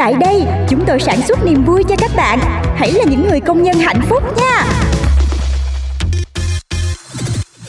Tại đây, chúng tôi sản xuất niềm vui cho các bạn. Hãy là những người công nhân hạnh phúc nha.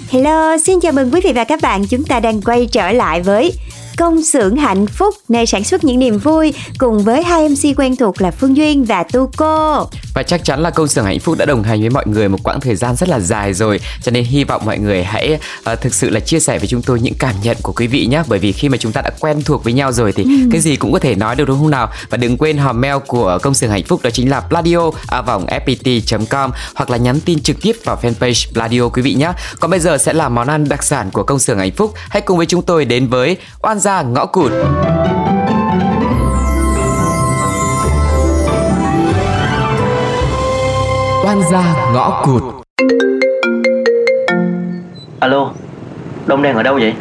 Hello, xin chào mừng quý vị và các bạn. Chúng ta đang quay trở lại với công xưởng hạnh phúc nơi sản xuất những niềm vui cùng với hai MC quen thuộc là Phương Duyên và Tu Cô. Và chắc chắn là công xưởng hạnh phúc đã đồng hành với mọi người một quãng thời gian rất là dài rồi. Cho nên hy vọng mọi người hãy uh, thực sự là chia sẻ với chúng tôi những cảm nhận của quý vị nhé Bởi vì khi mà chúng ta đã quen thuộc với nhau rồi thì ừ. cái gì cũng có thể nói được đúng không nào? Và đừng quên hòm mail của công xưởng hạnh phúc đó chính là pladio vòng fpt.com Hoặc là nhắn tin trực tiếp vào fanpage Pladio quý vị nhé Còn bây giờ sẽ là món ăn đặc sản của công xưởng hạnh phúc. Hãy cùng với chúng tôi đến với oan gia ngõ cụt. Oan gia ngõ cụt. Alo, Đông đang ở đâu vậy?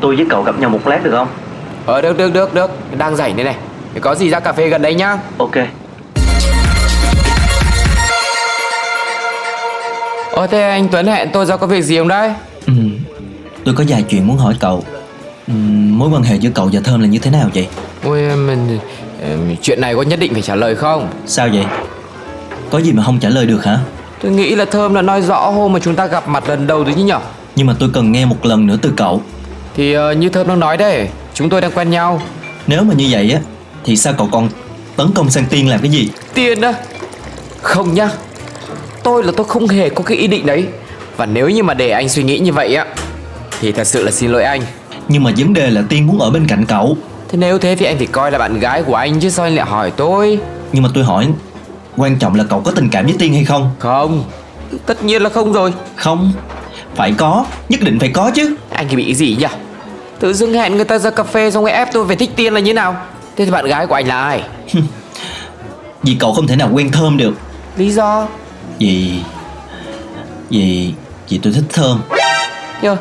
Tôi với cậu gặp nhau một lát được không? Ờ được được được được. Đang rảnh đây này. Thì có gì ra cà phê gần đây nhá. Ok. Ờ thế anh Tuấn hẹn tôi ra có việc gì không đấy? Ừ, tôi có vài chuyện muốn hỏi cậu Mối quan hệ giữa cậu và Thơm là như thế nào vậy? Ôi mình Chuyện này có nhất định phải trả lời không Sao vậy? Có gì mà không trả lời được hả? Tôi nghĩ là Thơm đã nói rõ hôm mà chúng ta gặp mặt lần đầu rồi chứ nhở Nhưng mà tôi cần nghe một lần nữa từ cậu Thì uh, như Thơm đang nói đấy Chúng tôi đang quen nhau Nếu mà như vậy á Thì sao cậu còn tấn công sang Tiên làm cái gì? Tiên á Không nhá Tôi là tôi không hề có cái ý định đấy Và nếu như mà để anh suy nghĩ như vậy á Thì thật sự là xin lỗi anh Nhưng mà vấn đề là Tiên muốn ở bên cạnh cậu. Thế nếu thế thì anh phải coi là bạn gái của anh chứ sao anh lại hỏi tôi? Nhưng mà tôi hỏi Quan trọng là cậu có tình cảm với Tiên hay không? Không. Tất nhiên là không rồi. Không. Phải có. Nhất định phải có chứ. Anh thì bị cái gì nhỉ? Tự dưng hẹn người ta ra cà phê xong rồi ép tôi phải thích Tiên là như nào? Thế thì bạn gái của anh là ai? Vì cậu không thể nào quen Thơm được. Lý do? Vì Vì Vì tôi thích Thơm. Nhờ.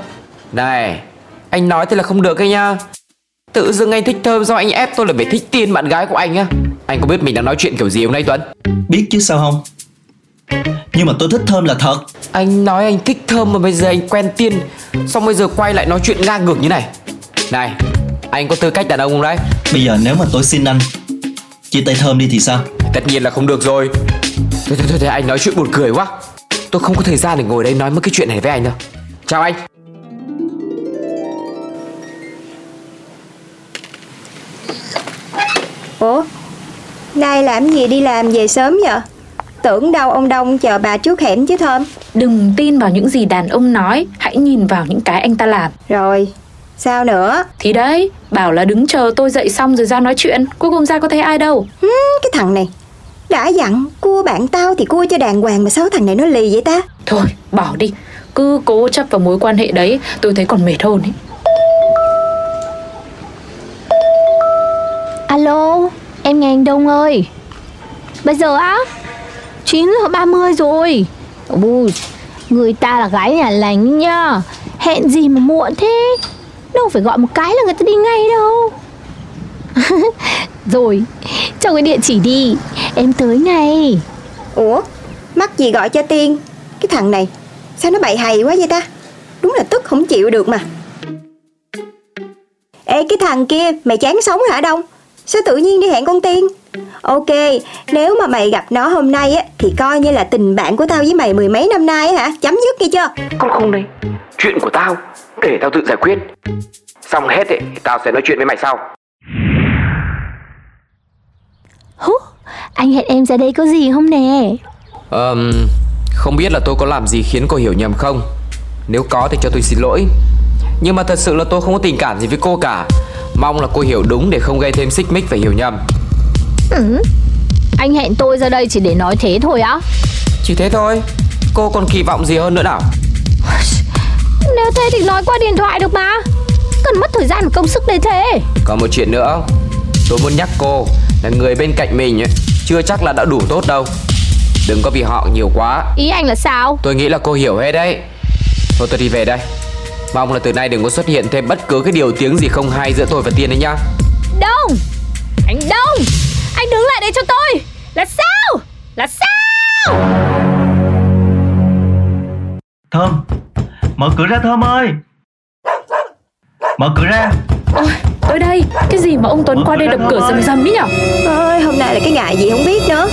Này Anh nói thế là không được ấy nha Tự dưng anh thích Thơm do anh ép tôi là phải thích Tiên bạn gái của anh á? Anh có biết mình đang nói chuyện kiểu gì hôm nay Tuấn? Biết chứ sao không? Nhưng mà tôi thích Thơm là thật. Anh nói anh thích Thơm mà bây giờ anh quen Tiên Xong bây giờ quay lại nói chuyện ngang ngược như này. Này Anh có tư cách đàn ông không đấy? Bây giờ nếu mà tôi xin anh Chia tay Thơm đi thì sao? Tất nhiên là không được rồi. Thôi thôi thôi, thôi anh nói chuyện buồn cười quá. Tôi không có thời gian để ngồi đây nói mấy cái chuyện này với anh đâu. Chào anh nay làm gì đi làm về sớm vậy? Tưởng đâu ông Đông chờ bà trước hẻm chứ Thơm. Đừng tin vào những gì đàn ông nói Hãy nhìn vào những cái anh ta làm. Rồi, sao nữa? Thì đấy, bảo là đứng chờ tôi dậy xong rồi ra nói chuyện Cuối cùng ra có thấy ai đâu. Hmm, cái thằng này Đã dặn cua bạn tao thì cua cho đàng hoàng Mà sao thằng này nó lì vậy ta? Thôi, bỏ đi Cứ cố chấp vào mối quan hệ đấy Tôi thấy còn mệt hơn ấy Alo, em nghe anh Đông ơi. Bây giờ á 9 giờ 30 rồi. Ui, người ta là gái nhà lành nhá. Hẹn gì mà muộn thế? Đâu phải gọi một cái là người ta đi ngay đâu. Rồi, cho cái địa chỉ đi. Em tới ngay. Ủa, mắc gì gọi cho Tiên? Cái thằng này Sao nó bậy hay quá vậy ta? Đúng là tức không chịu được mà. Ê cái thằng kia Mày chán sống hả Đông? Sao tự nhiên đi hẹn con Tiên? Ok Nếu mà mày gặp nó hôm nay á Thì coi như là tình bạn của tao với mày mười mấy năm nay á hả? Chấm dứt nghe chưa? Không không đây Chuyện của tao Để tao tự giải quyết. Xong hết ấy, thì tao sẽ nói chuyện với mày sau. Hú, anh hẹn em ra đây có gì không nè? Ờm Không biết là tôi có làm gì khiến cô hiểu nhầm không? Nếu có thì cho tôi xin lỗi Nhưng mà thật sự là tôi không có tình cảm gì với cô cả. Mong là cô hiểu đúng để không gây thêm xích mích và hiểu nhầm. Ừ. Anh hẹn tôi ra đây chỉ để nói thế thôi á. Chỉ thế thôi. Cô còn kỳ vọng gì hơn nữa nào? Nếu thế thì nói qua điện thoại được mà. Cần mất thời gian và công sức để thế. Còn một chuyện nữa. Tôi muốn nhắc cô là người bên cạnh mình ấy, chưa chắc là đã đủ tốt đâu. Đừng có vì họ nhiều quá. Ý anh là sao? Tôi nghĩ là cô hiểu hết đấy. Thôi tôi đi về đây Mong là từ nay đừng có xuất hiện thêm bất cứ cái điều tiếng gì không hay giữa tôi và Tiên đấy nhá. Đông! Anh Đông! Anh đứng lại đây cho tôi! Là sao? Là sao? Thơm Mở cửa ra Thơm ơi. Mở cửa ra. Ôi, tới đây Cái gì mà ông Tuấn qua đây đập cửa rầm rầm ý nhở? Ơi hôm nay là cái ngày gì không biết nữa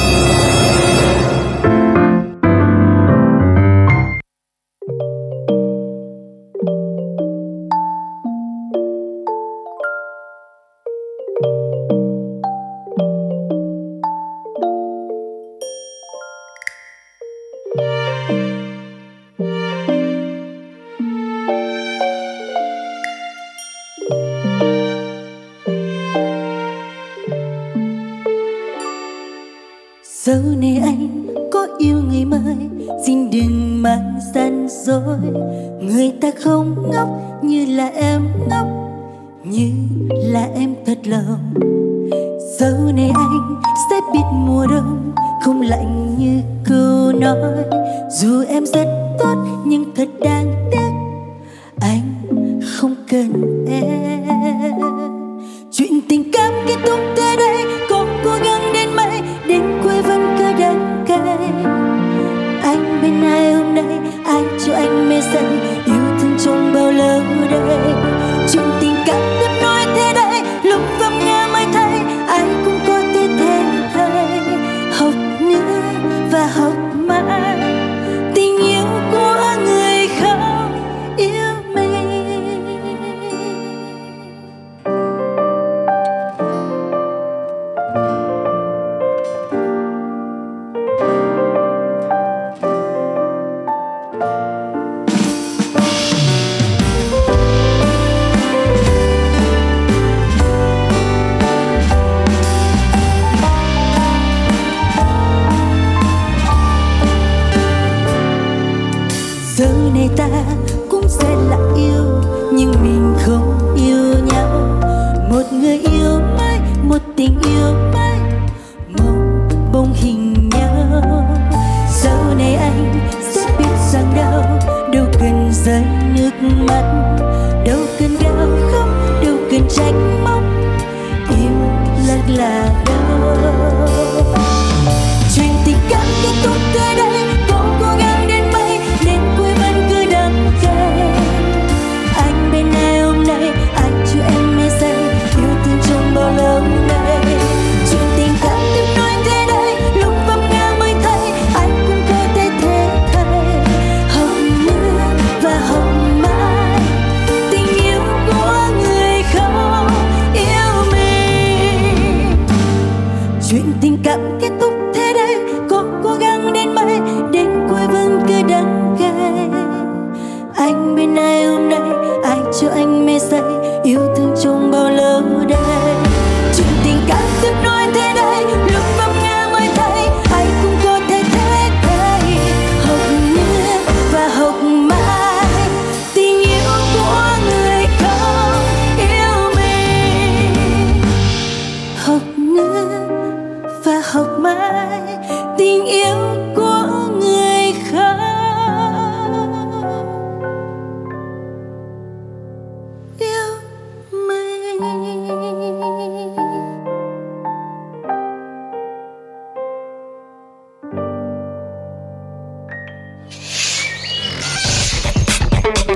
và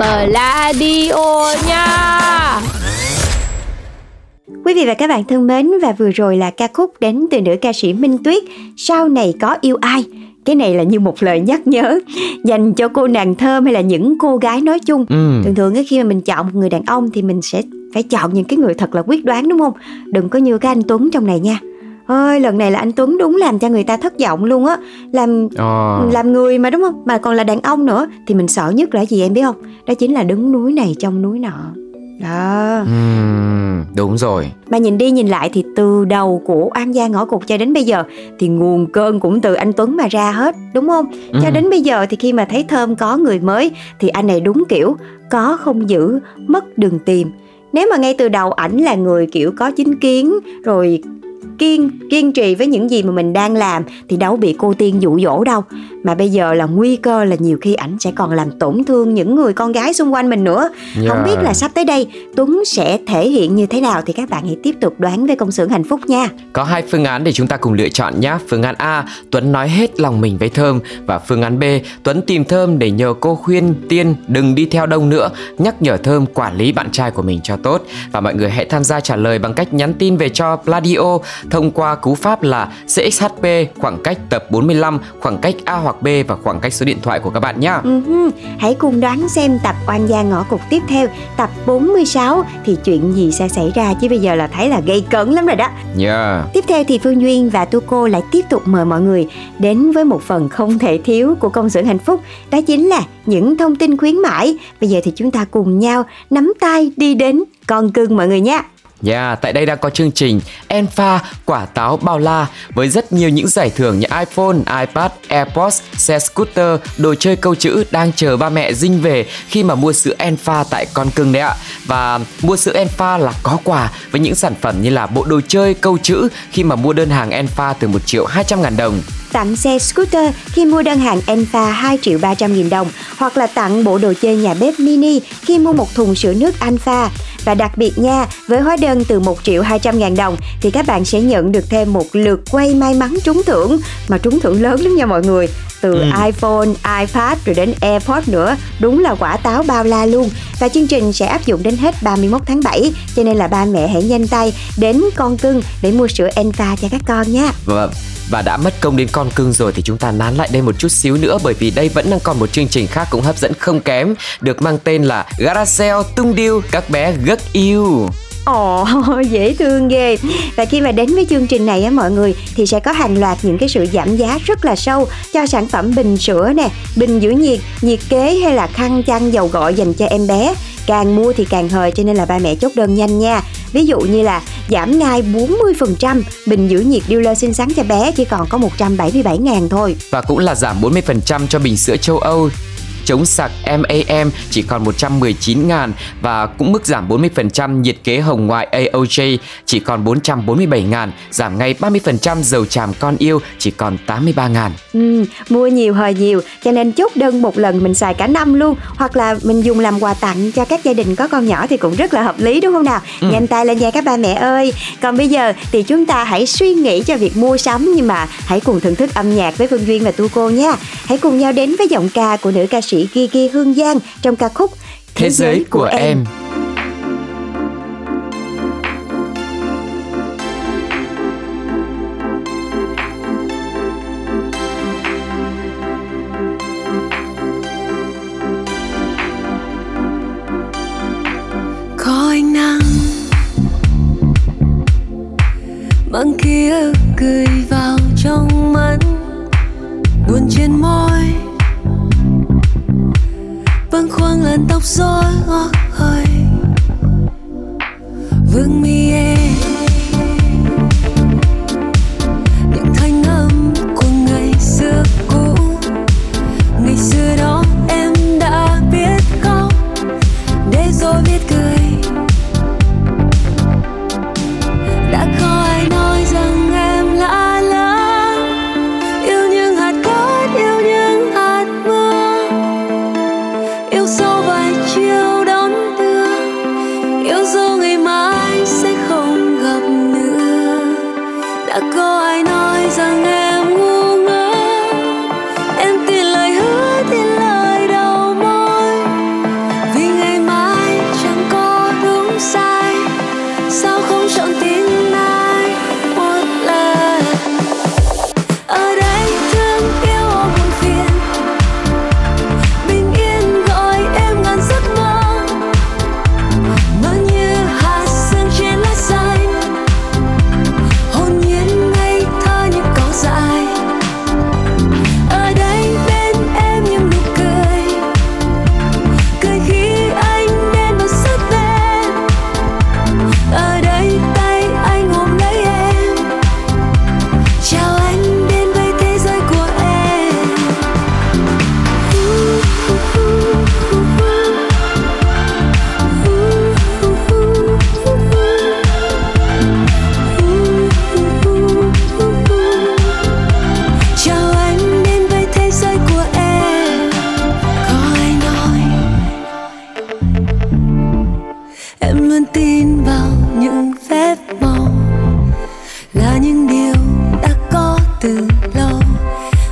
Pladio nha. Quý vị và các bạn thân mến và vừa rồi là ca khúc đến từ nữ ca sĩ Minh Tuyết Sau này có yêu ai. Cái này là như một lời nhắc nhớ dành cho cô nàng thơm hay là những cô gái nói chung. Ừ. thường thường khi mà mình chọn một người đàn ông thì mình sẽ phải chọn những cái người thật là quyết đoán đúng không? Đừng có như cái anh Tuấn trong này nha ơi lần này là anh Tuấn đúng làm cho người ta thất vọng luôn á. Làm Ờ. làm người mà đúng không? Mà còn là đàn ông nữa. Thì mình sợ nhất là gì em biết không? Đó chính là đứng núi này trong núi nọ. Đó. Ừm, đúng rồi. mà nhìn đi nhìn lại thì từ đầu của An gia ngõ cụt cho đến bây giờ thì nguồn cơn cũng từ anh Tuấn mà ra hết đúng không? Cho Ừ. đến bây giờ thì khi mà thấy Thơm có người mới thì anh này đúng kiểu có không giữ mất đừng tìm. Nếu mà ngay từ đầu ảnh là người kiểu có chính kiến rồi kiên kiên trì với những gì mà mình đang làm thì đâu bị cô tiên dụ dỗ đâu mà bây giờ là nguy cơ là nhiều khi ảnh sẽ còn làm tổn thương những người con gái xung quanh mình nữa không Yeah. biết là sắp tới đây Tuấn sẽ thể hiện như thế nào thì các bạn hãy tiếp tục đoán với công xưởng hạnh phúc nha Có hai phương án để chúng ta cùng lựa chọn nhé. Phương án A, Tuấn nói hết lòng mình với Thơm và phương án B, Tuấn tìm Thơm để nhờ cô khuyên Tiên đừng đi theo đông nữa, nhắc nhở Thơm quản lý bạn trai của mình cho tốt. Và mọi người hãy tham gia trả lời bằng cách nhắn tin về cho Pladio thông qua cú pháp là CXHP khoảng cách tập 45, khoảng cách A hoặc B và khoảng cách số điện thoại của các bạn nhé. Ừm, Hãy cùng đoán xem tập oan gia ngõ cục tiếp theo Tập 46 thì chuyện gì sẽ xảy ra Chứ bây giờ là thấy là gây cấn lắm rồi đó Yeah. Tiếp theo thì Phương Duyên và Tu Cô lại tiếp tục mời mọi người Đến với một phần không thể thiếu của công xưởng hạnh phúc Đó chính là những thông tin khuyến mãi Bây giờ thì chúng ta cùng nhau nắm tay đi đến con cưng mọi người nha Yeah, tại đây đang có chương trình Enfa quả táo bao la với rất nhiều những giải thưởng như iPhone, iPad, AirPods, xe scooter, đồ chơi câu chữ đang chờ ba mẹ dinh về khi mà mua sữa Enfa tại con cưng đấy ạ. Và mua sữa Enfa là có quà với những sản phẩm như là bộ đồ chơi câu chữ khi mà mua đơn hàng Enfa từ 1 triệu 200 ngàn đồng tặng xe scooter khi mua đơn hàng Enfa 2 triệu 300 nghìn đồng hoặc là tặng bộ đồ chơi nhà bếp mini khi mua một thùng sữa nước Alpha. Và đặc biệt nha, với hóa đơn từ 1 triệu 200 ngàn đồng thì các bạn sẽ nhận được thêm một lượt quay may mắn trúng thưởng mà trúng thưởng lớn lắm nha mọi người. Từ Ừ. iPhone, iPad rồi đến AirPods nữa, đúng là quả táo bao la luôn. Và chương trình sẽ áp dụng đến hết 31 tháng 7, cho nên là ba mẹ hãy nhanh tay đến con cưng để mua sữa Enfa cho các con nha. Và và đã mất công đến con cưng rồi thì chúng ta nán lại đây một chút xíu nữa bởi vì đây vẫn đang còn một chương trình khác cũng hấp dẫn không kém được mang tên là Garacel tung điêu các bé rất yêu. Ồ, dễ thương ghê. Và khi mà đến với chương trình này á mọi người Thì sẽ có hàng loạt những cái sự giảm giá rất là sâu Cho sản phẩm bình sữa nè Bình giữ nhiệt, nhiệt kế hay là khăn chăn dầu gội dành cho em bé. Càng mua thì càng hời cho nên là ba mẹ chốt đơn nhanh nha. Ví dụ như là giảm ngay 40% Bình giữ nhiệt điêu xinh xắn cho bé chỉ còn có 177 ngàn thôi. Và cũng là giảm 40% cho bình sữa châu Âu chống sặc MAM chỉ còn 119 ngàn và cũng mức giảm 40% nhiệt kế hồng ngoại AOJ chỉ còn 447 ngàn, giảm ngay 30% dầu tràm con yêu chỉ còn 83 ngàn. Ừ, mua nhiều hời nhiều cho nên chốt đơn một lần mình xài cả năm luôn hoặc là mình dùng làm quà tặng cho các gia đình có con nhỏ thì cũng rất là hợp lý đúng không nào? Nhanh tay lên nha các ba mẹ ơi. Còn bây giờ thì chúng ta hãy suy nghĩ cho việc mua sắm nhưng mà hãy cùng thưởng thức âm nhạc với Phương Duyên và Tu Cô nha. Hãy cùng nhau đến với giọng ca của nữ ca sĩ Gigi Hương Giang trong ca khúc Thế giới của em. có tin vào những phép màu là những điều đã có từ lâu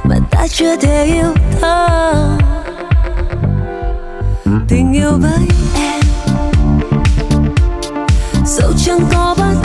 mà ta chưa thể yêu thương tình yêu với em, dẫu chẳng có bao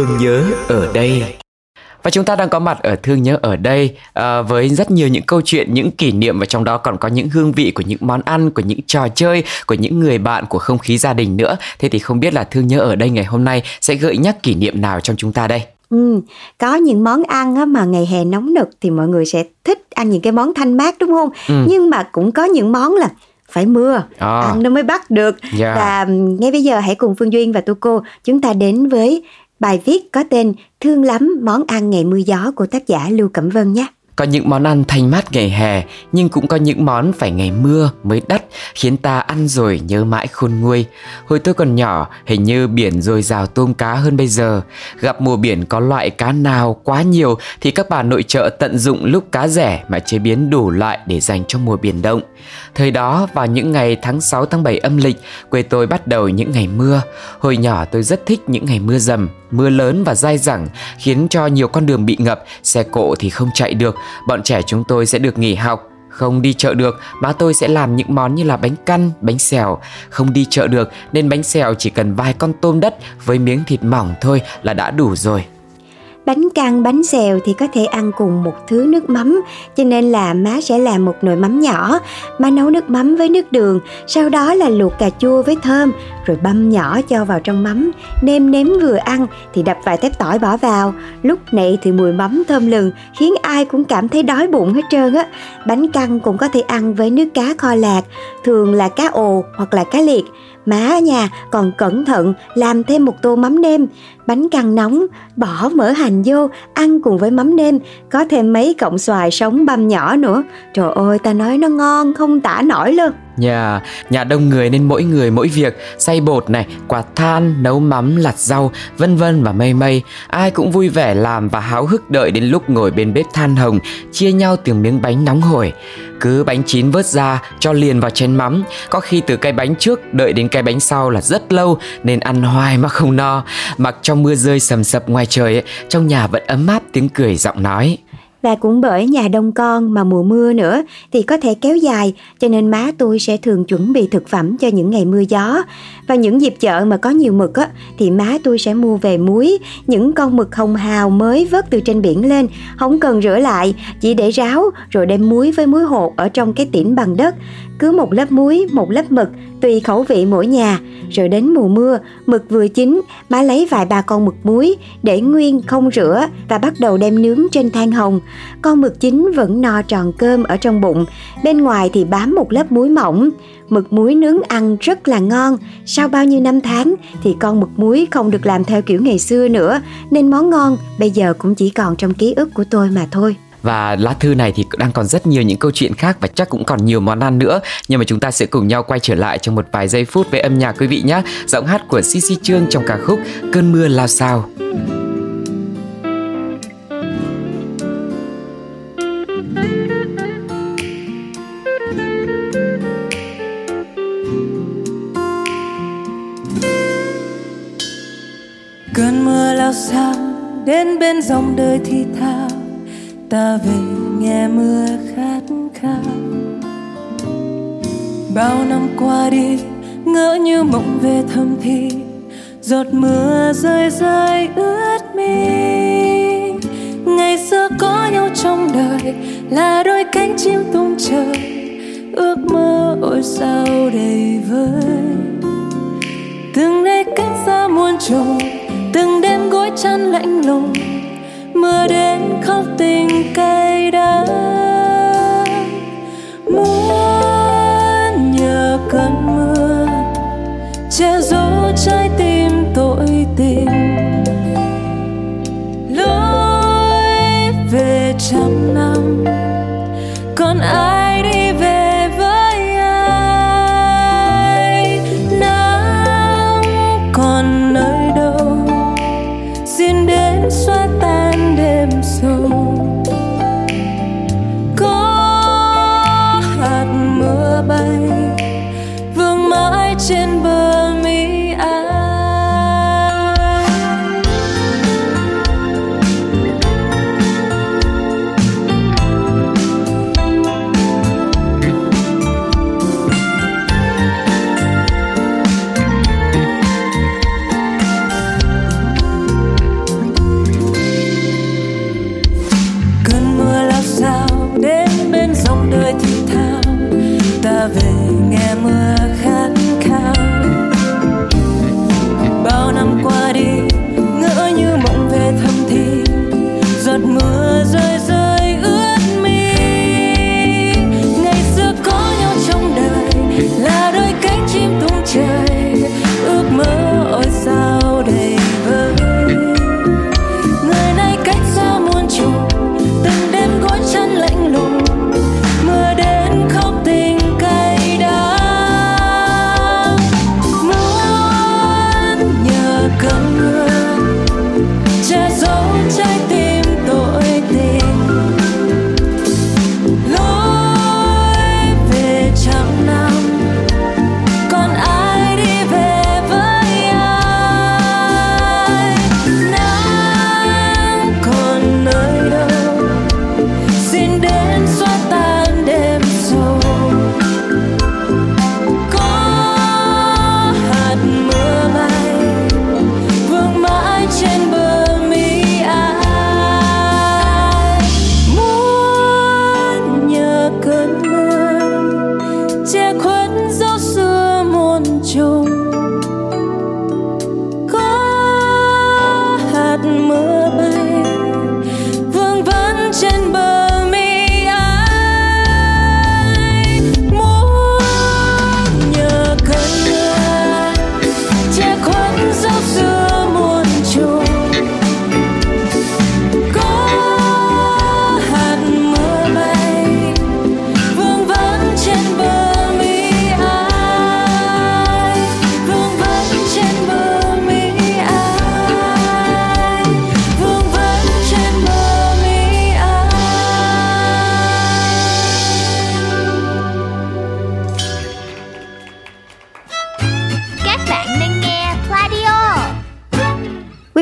thương nhớ ở đây và chúng ta đang có mặt ở Thương Nhớ ở đây à, với rất nhiều những câu chuyện, những kỷ niệm và trong đó còn có những hương vị của những món ăn, của những trò chơi, của những người bạn, của không khí gia đình nữa. Thế thì không biết là Thương Nhớ ở đây ngày hôm nay sẽ gợi nhắc kỷ niệm nào trong chúng ta đây? Ừ, có những món ăn á, mà ngày hè nóng nực thì mọi người sẽ thích ăn những cái món thanh mát đúng không? Ừ. Nhưng mà cũng có những món là phải mưa À. ăn nó mới bắt được. Yeah. Và ừm, ngay bây giờ hãy cùng Phương Duyên và Tu Cô chúng ta đến với bài viết có tên Thương lắm món ăn ngày mưa gió của tác giả Lưu Cẩm Vân nhé. Có những món ăn thanh mát ngày hè, Nhưng cũng có những món phải ngày mưa mới đắt, Khiến ta ăn rồi nhớ mãi khôn nguôi. Hồi tôi còn nhỏ, Hình như biển dồi dào tôm cá hơn bây giờ. Gặp mùa biển có loại cá nào quá nhiều Thì các bà nội trợ tận dụng lúc cá rẻ Mà chế biến đủ loại để dành cho mùa biển động. Thời đó, vào những ngày tháng 6 tháng 7 âm lịch, Quê tôi bắt đầu những ngày mưa. Hồi nhỏ tôi rất thích những ngày mưa dầm. Mưa lớn và dai dẳng Khiến cho nhiều con đường bị ngập Xe cộ thì không chạy được Bọn trẻ chúng tôi sẽ được nghỉ học không đi chợ được, má tôi sẽ làm những món như là bánh căn, bánh xèo. Không đi chợ được nên bánh xèo chỉ cần vài con tôm đất với miếng thịt mỏng thôi là đã đủ rồi. Bánh căn, bánh xèo thì có thể ăn cùng một thứ nước mắm Cho nên là má sẽ làm một nồi mắm nhỏ. Má nấu nước mắm với nước đường Sau đó là luộc cà chua với thơm Rồi băm nhỏ cho vào trong mắm. Nêm nếm vừa ăn thì đập vài tép tỏi bỏ vào. Lúc này thì mùi mắm thơm lừng Khiến ai cũng cảm thấy đói bụng hết trơn á. Bánh căn cũng có thể ăn với nước cá kho lạc Thường là cá ồ hoặc là cá liệt. Má ở nhà còn cẩn thận làm thêm một tô mắm nêm Bánh căn nóng, bỏ mỡ hành vô, ăn cùng với mắm nêm, có thêm mấy cọng xoài sống băm nhỏ nữa. Trời ơi, ta nói nó ngon không tả nổi luôn. Nhà, nhà đông người nên mỗi người mỗi việc, xay bột này, quạt than, nấu mắm, lặt rau, vân vân và mây mây. Ai cũng vui vẻ làm và háo hức đợi đến lúc ngồi bên bếp than hồng, chia nhau từng miếng bánh nóng hổi. Cứ bánh chín vớt ra, cho liền vào chén mắm. Có khi từ cái bánh trước đợi đến cái bánh sau là rất lâu nên ăn hoài mà không no. Mặc trong mưa rơi sầm sập ngoài trời, ấy, trong nhà vẫn ấm áp tiếng cười giọng nói. Và cũng bởi nhà đông con mà mùa mưa nữa thì có thể kéo dài, cho nên má tôi sẽ thường chuẩn bị thực phẩm cho những ngày mưa gió. Và những dịp chợ mà có nhiều mực á thì má tôi sẽ mua về muối, những con mực hồng hào mới vớt từ trên biển lên, không cần rửa lại, chỉ để ráo rồi đem muối với muối hột ở trong cái tỉn bằng đất. cứ một lớp muối, một lớp mực, tùy khẩu vị mỗi nhà. Rồi đến mùa mưa, mực vừa chín, má lấy vài ba con mực muối, để nguyên không rửa và bắt đầu đem nướng trên than hồng. Con mực chín vẫn no tròn cơm ở trong bụng, bên ngoài thì bám một lớp muối mỏng. Mực muối nướng ăn rất là ngon. Sau bao nhiêu năm tháng thì con mực muối không được làm theo kiểu ngày xưa nữa, nên món ngon bây giờ cũng chỉ còn trong ký ức của tôi mà thôi. Và lá thư này thì đang còn rất nhiều những câu chuyện khác và chắc cũng còn nhiều món ăn nữa Nhưng mà chúng ta sẽ cùng nhau quay trở lại trong một vài giây phút với âm nhạc quý vị nhé Giọng hát của Sisi Trương trong ca khúc Cơn mưa lao sao sao sao đến bên dòng đời thì thào ta về nghe mưa khát khao. Bao năm qua đi, ngỡ như mộng về thầm thì, giọt mưa rơi rơi ướt mi. Ngày xưa có nhau trong đời là đôi cánh chim tung trời. Ước mơ ôi sao đầy vơi. Từng ngày cách xa muôn trùng từng đêm gối chăn lạnh lùng mưa đến khóc tình cay đắng.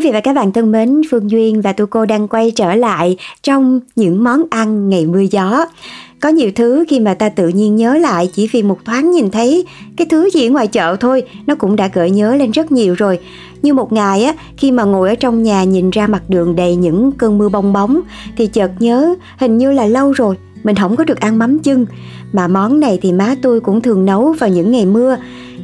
Vị và các bạn thân mến, Phương Duyên và Tu Cô đang quay trở lại trong những món ăn ngày mưa gió. Có nhiều thứ khi mà ta tự nhiên nhớ lại chỉ vì một thoáng nhìn thấy cái thứ gì ở ngoài chợ thôi, nó cũng đã gợi nhớ lên rất nhiều rồi. Như một ngày á, khi mà ngồi ở trong nhà nhìn ra mặt đường đầy những cơn mưa bong bóng thì chợt nhớ hình như là lâu rồi mình không có được ăn mắm chưng mà món này thì má tôi cũng thường nấu vào những ngày mưa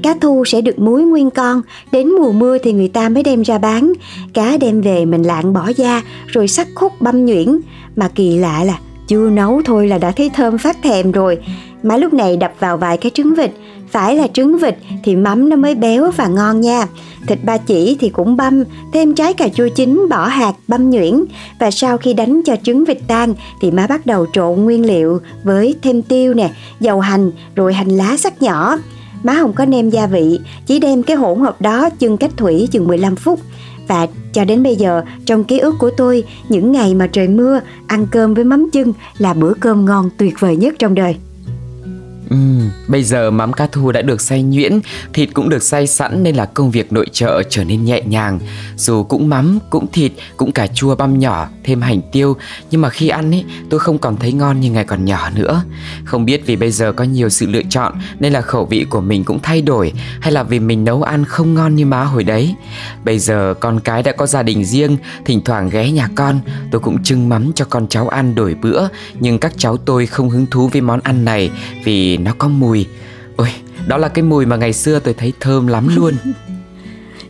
cá thu sẽ được muối nguyên con, đến mùa mưa thì người ta mới đem ra bán. Cá đem về mình lạng bỏ da, rồi sắc khúc băm nhuyễn. Mà kỳ lạ là chưa nấu thôi là đã thấy thơm phát thèm rồi. Má lúc này đập vào vài cái trứng vịt. Phải là trứng vịt thì mắm nó mới béo và ngon nha. Thịt ba chỉ thì cũng băm, thêm trái cà chua chín, bỏ hạt, băm nhuyễn. Và sau khi đánh cho trứng vịt tan thì má bắt đầu trộn nguyên liệu với thêm tiêu nè, dầu hành, rồi hành lá sắc nhỏ má không có nêm gia vị, chỉ đem cái hỗn hợp đó chưng cách thủy chừng 15 phút. Và cho đến bây giờ, trong ký ức của tôi, những ngày mà trời mưa, ăn cơm với mắm chưng là bữa cơm ngon tuyệt vời nhất trong đời. Ừ, bây giờ mắm cá thu đã được xay nhuyễn, thịt cũng được xay sẵn nên là công việc nội trợ trở nên nhẹ nhàng. Dù cũng mắm, cũng thịt, cũng cà chua băm nhỏ, thêm hành tiêu, nhưng mà khi ăn ấy, tôi không còn thấy ngon như ngày còn nhỏ nữa. Không biết vì bây giờ có nhiều sự lựa chọn nên là khẩu vị của mình cũng thay đổi hay là vì mình nấu ăn không ngon như má hồi đấy. Bây giờ con cái đã có gia đình riêng, thỉnh thoảng ghé nhà con, tôi cũng trưng mắm cho con cháu ăn đổi bữa, nhưng các cháu tôi không hứng thú với món ăn này vì nó có mùi. Ôi, đó là cái mùi mà ngày xưa tôi thấy thơm lắm luôn.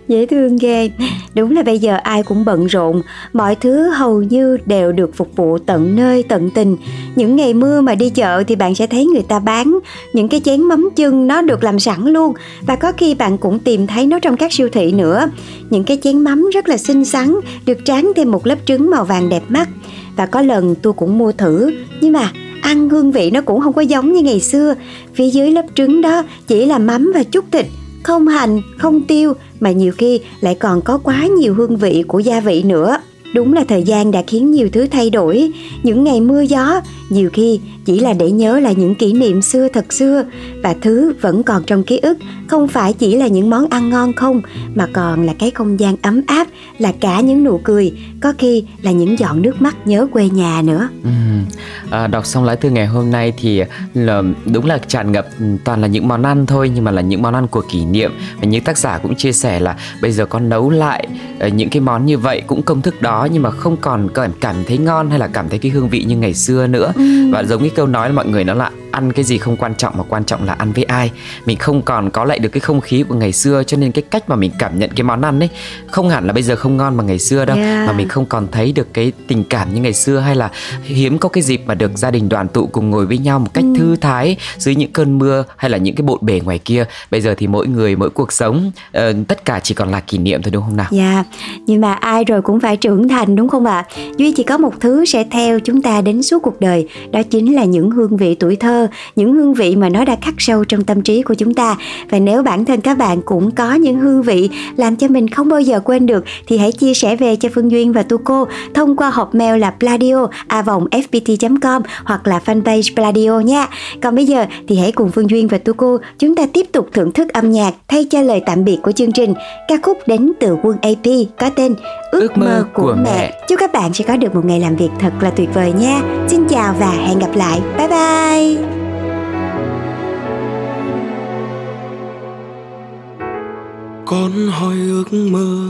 Dễ thương ghê. Đúng là bây giờ ai cũng bận rộn. Mọi thứ hầu như đều được phục vụ tận nơi, tận tình. Những ngày mưa mà đi chợ thì bạn sẽ thấy người ta bán. Những cái chén mắm chưng nó được làm sẵn luôn. Và có khi bạn cũng tìm thấy nó trong các siêu thị nữa. Những cái chén mắm rất là xinh xắn, được tráng thêm một lớp trứng màu vàng đẹp mắt. Và có lần tôi cũng mua thử. Nhưng mà ăn hương vị nó cũng không có giống như ngày xưa. Phía dưới lớp trứng đó chỉ là mắm và chút thịt, không hành, không tiêu, mà nhiều khi lại còn có quá nhiều hương vị của gia vị nữa đúng là thời gian đã khiến nhiều thứ thay đổi. Những ngày mưa gió nhiều khi chỉ là để nhớ lại những kỷ niệm xưa thật xưa. Và thứ vẫn còn trong ký ức không phải chỉ là những món ăn ngon không mà còn là cái không gian ấm áp là cả những nụ cười có khi là những giọt nước mắt nhớ quê nhà nữa. Ừ. à, đọc xong lá thư ngày hôm nay thì là đúng là tràn ngập toàn là những món ăn thôi nhưng mà là những món ăn của kỷ niệm. Và những tác giả cũng chia sẻ là bây giờ con nấu lại ờ, những cái món như vậy cũng công thức đó nhưng mà không còn cảm cảm thấy ngon hay là cảm thấy cái hương vị như ngày xưa nữa ừ. và giống như câu nói là mọi người nó là ăn cái gì không quan trọng mà quan trọng là ăn với ai mình không còn có lại được cái không khí của ngày xưa cho nên cái cách mà mình cảm nhận cái món ăn ấy không hẳn là bây giờ không ngon bằng ngày xưa đâu yeah. mà mình không còn thấy được cái tình cảm như ngày xưa hay là hiếm có cái dịp mà được gia đình đoàn tụ cùng ngồi với nhau một cách ừ. thư thái dưới những cơn mưa hay là những cái bộn bề ngoài kia bây giờ thì mỗi người mỗi cuộc sống uh, tất cả chỉ còn là kỷ niệm thôi đúng không nào dạ yeah. nhưng mà ai rồi cũng phải trưởng thành đúng không ạ à? duy chỉ có một thứ sẽ theo chúng ta đến suốt cuộc đời đó chính là những hương vị tuổi thơ những hương vị mà nó đã khắc sâu trong tâm trí của chúng ta và nếu bản thân các bạn cũng có những hương vị làm cho mình không bao giờ quên được thì hãy chia sẻ về cho Phương Duyên và Tuco thông qua hộp mail là pladio fpt.com hoặc là fanpage Pladio nha. Còn bây giờ thì hãy cùng Phương Duyên và Tuco chúng ta tiếp tục thưởng thức âm nhạc thay cho lời tạm biệt của chương trình. Ca khúc đến từ quân AP có tên Ước, Ước mơ, mơ của, của mẹ. mẹ. Chúc các bạn sẽ có được một ngày làm việc thật là tuyệt vời nha. Xin chào và hẹn gặp lại. Bye bye. con hỏi ước mơ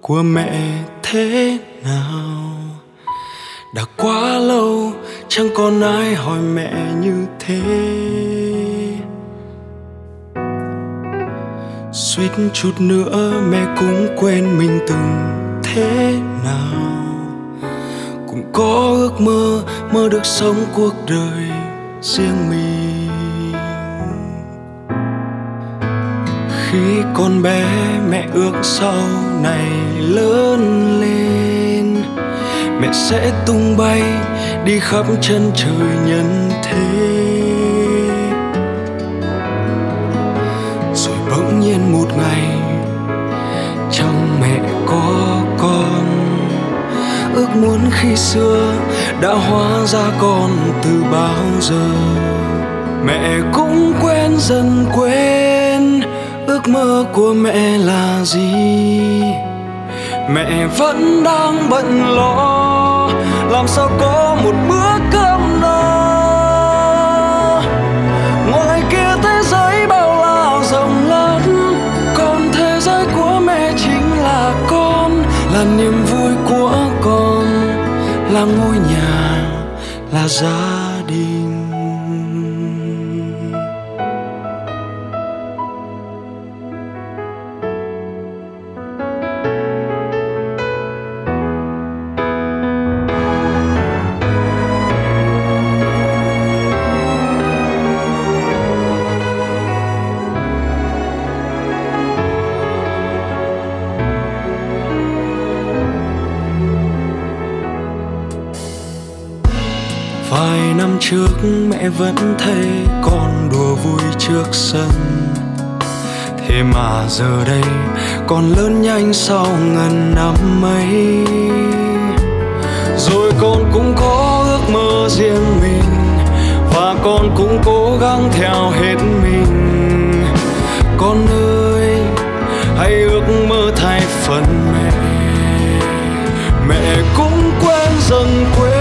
của mẹ thế nào đã quá lâu, chẳng còn ai hỏi mẹ như thế suýt chút nữa mẹ cũng quên mình từng thế nào cũng có ước mơ mơ được sống cuộc đời riêng mình. Khi con bé mẹ ước sau này lớn lên, mẹ sẽ tung bay đi khắp chân trời nhân thế. Rồi bỗng nhiên một ngày ước muốn khi xưa đã hóa ra con từ bao giờ. Mẹ cũng quên dần quên ước mơ của mẹ là gì? Mẹ vẫn đang bận lo, làm sao có một bữa cơm ngôi nhà là gia vài năm trước mẹ vẫn thấy con đùa vui trước sân. Thế mà giờ đây con lớn nhanh sau ngần năm mấy rồi con cũng có ước mơ riêng mình, và con cũng cố gắng theo hết mình. Con ơi, hãy ước mơ thay phần mẹ. Mẹ cũng quên dần quên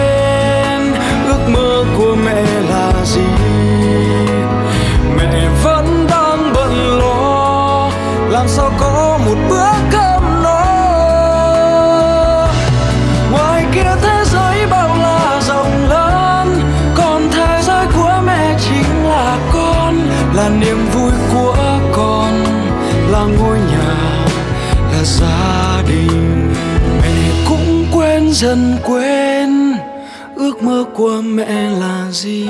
dần quên ước mơ của mẹ là gì.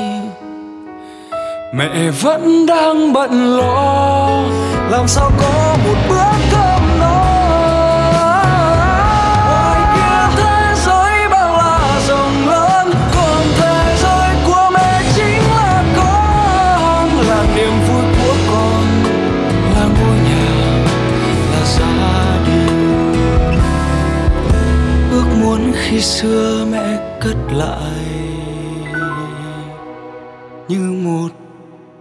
Mẹ vẫn đang bận lo, làm sao có một bữa cơm khi xưa mẹ cất lại như một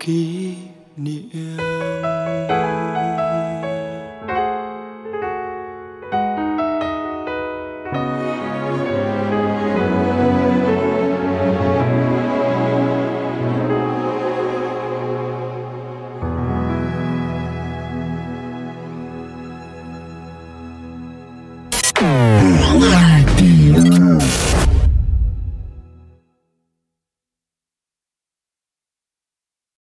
ký